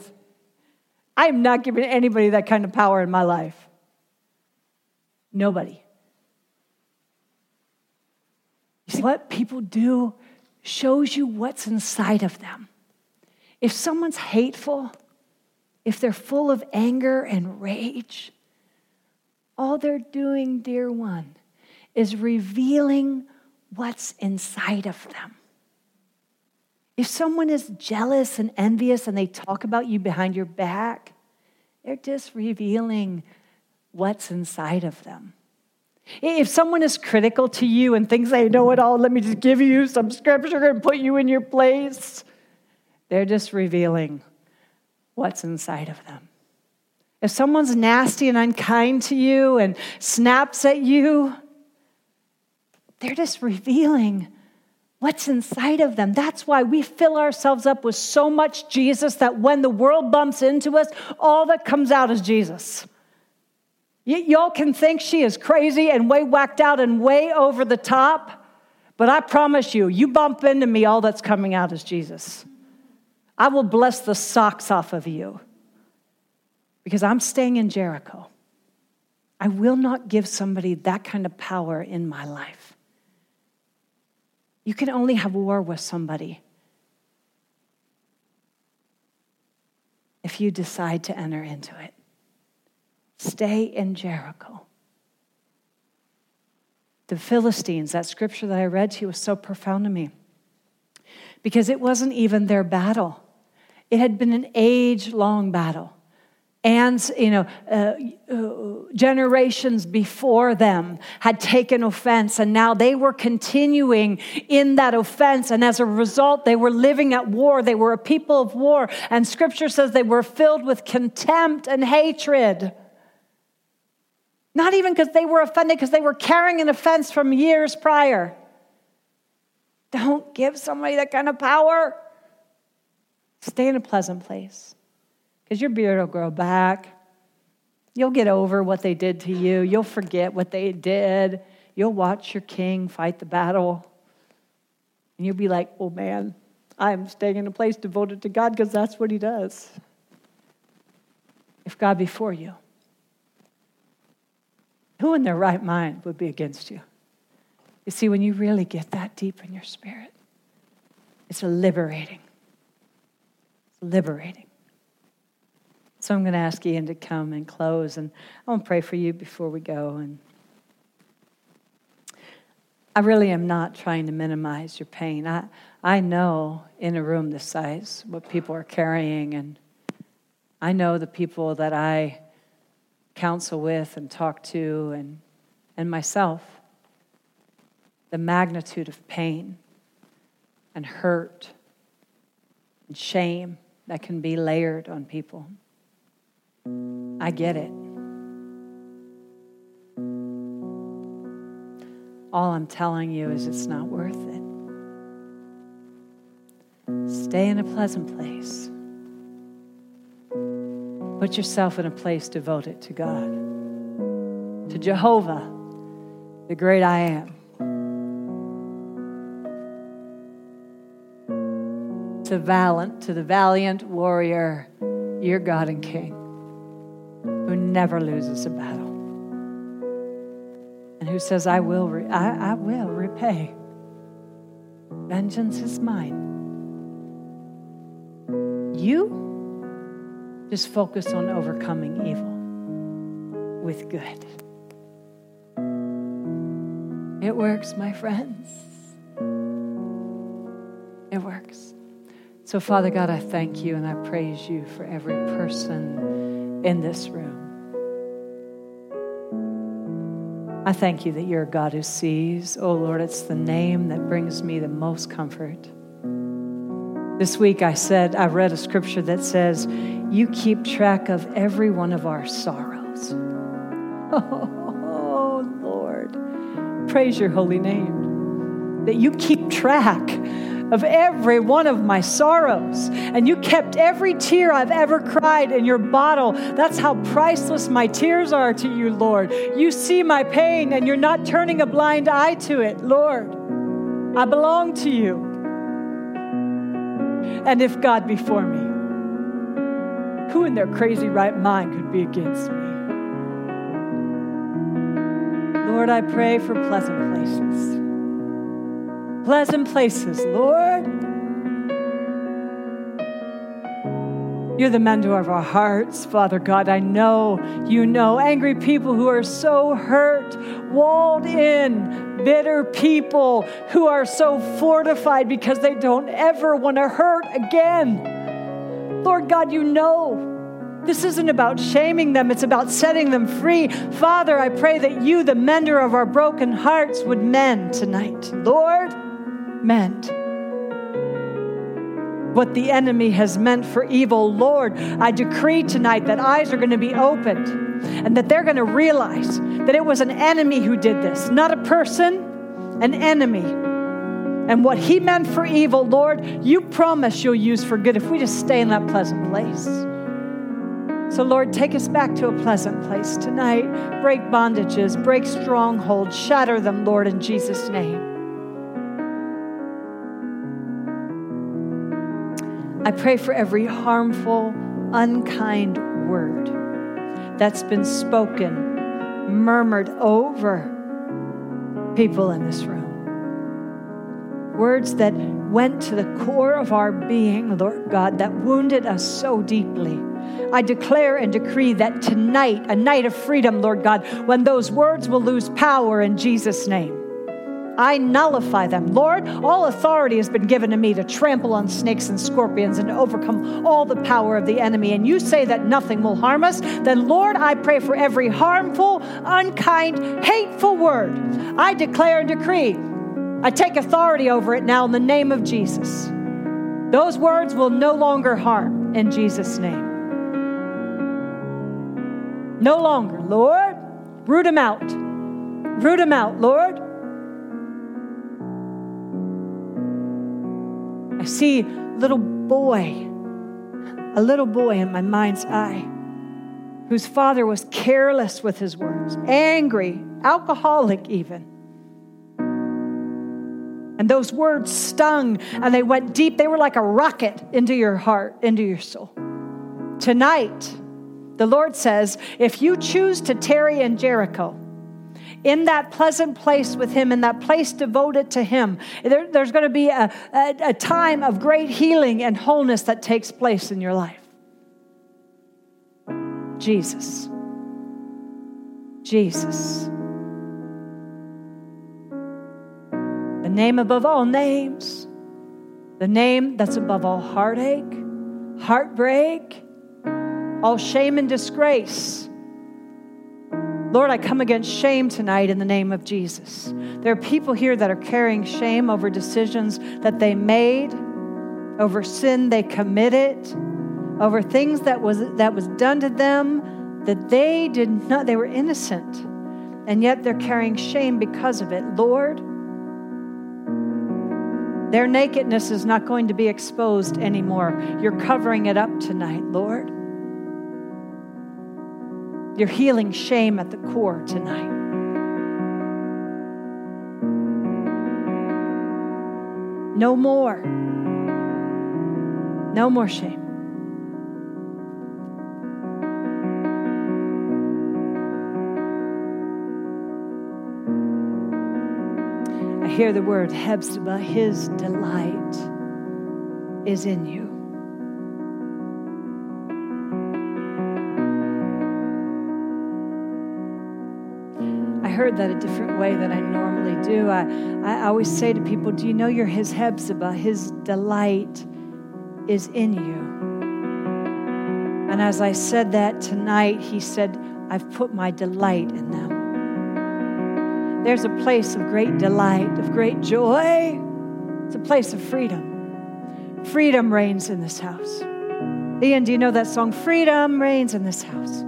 I am not giving anybody that kind of power in my life. Nobody. You see, what people do shows you what's inside of them. If someone's hateful, if they're full of anger and rage, all they're doing, dear one, is revealing what's inside of them. If someone is jealous and envious and they talk about you behind your back, they're just revealing what's inside of them. If someone is critical to you and thinks they know it all, let me just give you some scripture and put you in your place, they're just revealing what's inside of them. If someone's nasty and unkind to you and snaps at you, they're just revealing what's inside of them. That's why we fill ourselves up with so much Jesus that when the world bumps into us, all that comes out is Jesus. Y- y'all can think she is crazy and way whacked out and way over the top, but I promise you, you bump into me, all that's coming out is Jesus. I will bless the socks off of you because I'm staying in Jericho. I will not give somebody that kind of power in my life. You can only have war with somebody if you decide to enter into it. Stay in Jericho. The Philistines, that scripture that I read to you was so profound to me because it wasn't even their battle, it had been an age long battle and you know uh, uh, generations before them had taken offense and now they were continuing in that offense and as a result they were living at war. They were a people of war and scripture says they were filled with contempt and hatred. Not even because they were offended because they were carrying an offense from years prior. Don't give somebody that kind of power. Stay in a pleasant place because your beard will grow back. You'll get over what they did to you. You'll forget what they did. You'll watch your king fight the battle. And you'll be like, oh man, I'm staying in a place devoted to God because that's what he does. If God be for you, who in their right mind would be against you? You see, when you really get that deep in your spirit, it's liberating. It's liberating. So I'm going to ask Ian to come and close, and I want to pray for you before we go. And I really am not trying to minimize your pain. I, I know in a room this size what people are carrying, and I know the people that I counsel with and talk to, and, and myself, the magnitude of pain and hurt and shame that can be layered on people. I get it. All I'm telling you is it's not worth it. Stay in a pleasant place. Put yourself in a place devoted to God, to Jehovah, the great I am. To valiant, to the valiant warrior, your God and King who never loses a battle and who says, I will, re- I, I will repay. Vengeance is mine. You just focus on overcoming evil with good. It works, my friends. It works. So, Father God, I thank you and I praise you for every person in this room. I thank you that you're a God who sees. Oh Lord, it's the name that brings me the most comfort. This week I said, I read a scripture that says, You keep track of every one of our sorrows. Oh, Lord, praise your holy name. That you keep track of every one of my sorrows. And you kept every tear I've ever cried in your bottle. That's how priceless my tears are to you, Lord. You see my pain and you're not turning a blind eye to it, Lord. I belong to you. And if God be for me, who in their crazy right mind could be against me? Lord, I pray for pleasant places. Pleasant places, Lord. You're the mender of our hearts, Father God. I know you know. Angry people who are so hurt, walled in, bitter people who are so fortified because they don't ever want to hurt again. Lord God, you know. This isn't about shaming them, it's about setting them free. Father, I pray that you, the mender of our broken hearts, would mend tonight. Lord, mend what the enemy has meant for evil. Lord, I decree tonight that eyes are going to be opened and that they're going to realize that it was an enemy who did this, not a person, an enemy. And what he meant for evil, Lord, you promise you'll use for good if we just stay in that pleasant place. So, Lord, take us back to a pleasant place tonight. Break bondages, break strongholds, shatter them, Lord, in Jesus' name. I pray for every harmful, unkind word that's been spoken, murmured over people in this room. Words that went to the core of our being, Lord God, that wounded us so deeply. I declare and decree that tonight, a night of freedom, Lord God, when those words will lose power in Jesus' name. I nullify them. Lord, all authority has been given to me to trample on snakes and scorpions and to overcome all the power of the enemy. And you say that nothing will harm us. Then, Lord, I pray for every harmful, unkind, hateful word. I declare and decree. I take authority over it now in the name of Jesus. Those words will no longer harm in Jesus' name. No longer, Lord. Root them out. Root them out, Lord. I see little boy, a little boy in my mind's eye, whose father was careless with his words, angry, alcoholic even. And those words stung and they went deep. They were like a rocket into your heart, into your soul. Tonight, the Lord says, if you choose to tarry in Jericho, in that pleasant place with Him, in that place devoted to Him. There, there's going to be a, a, a time of great healing and wholeness that takes place in your life. Jesus. Jesus. The name above all names, the name that's above all heartache, heartbreak, all shame and disgrace Lord, I come against shame tonight in the name of Jesus. There are people here that are carrying shame over decisions that they made, over sin they committed, over things that was that was done to them that they did not they were innocent. And yet they're carrying shame because of it. Lord, their nakedness is not going to be exposed anymore. You're covering it up tonight, Lord. You're healing shame at the core tonight. No more. No more shame. I hear the word Hephzibah, his delight is in you. Heard that a different way than I normally do. I, I always say to people, Do you know you're His Hephzibah? His delight is in you. And as I said that tonight, He said, I've put my delight in them. There's a place of great delight, of great joy. It's a place of freedom. Freedom reigns in this house. Ian, do you know that song? Freedom reigns in this house.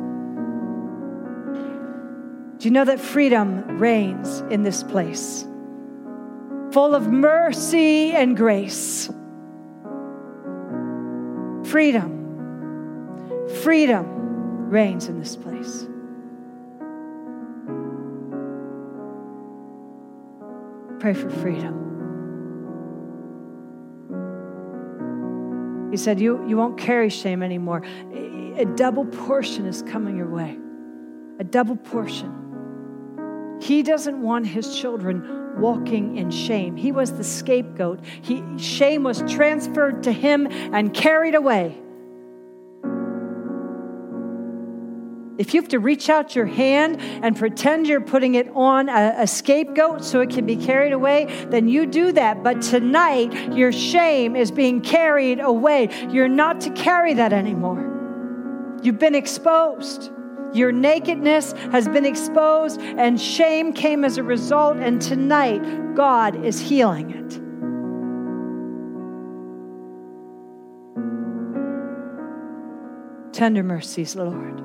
Do you know that freedom reigns in this place? Full of mercy and grace. Freedom. Freedom reigns in this place. Pray for freedom. He said, you, you won't carry shame anymore. A double portion is coming your way. A double portion. He doesn't want his children walking in shame. He was the scapegoat. He, shame was transferred to him and carried away. If you have to reach out your hand and pretend you're putting it on a, a, scapegoat so it can be carried away, then you do that. But tonight, your shame is being carried away. You're not to carry that anymore. You've been exposed. Your nakedness has been exposed, and shame came as a result. And tonight, God is healing it. Tender mercies, Lord.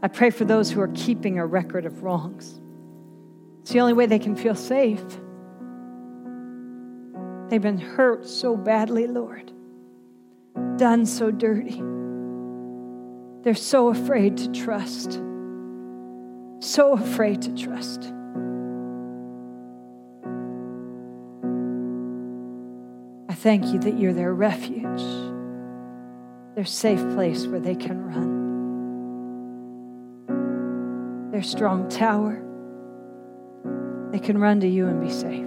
I pray for those who are keeping a record of wrongs. It's the only way they can feel safe. They've been hurt so badly, Lord, done so dirty. They're so afraid to trust, so afraid to trust. I thank you that you're their refuge, their safe place where they can run their strong tower. They can run to you and be safe.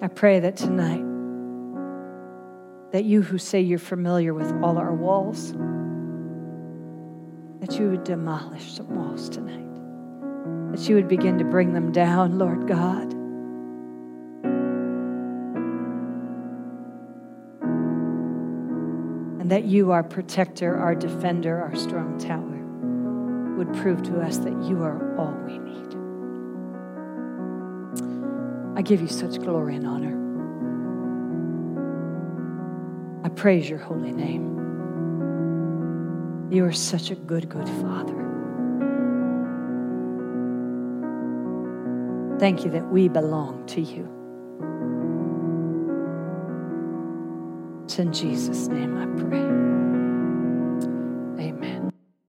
I pray that tonight, that you who say you're familiar with all our walls, that you would demolish some walls tonight, that you would begin to bring them down, Lord God. and that you, our protector, our defender, our strong tower, would prove to us that you are all we need. I give you such glory and honor. I praise your holy name. You are such a good, good Father. Thank you that we belong to you. It's in Jesus' name I pray. Amen.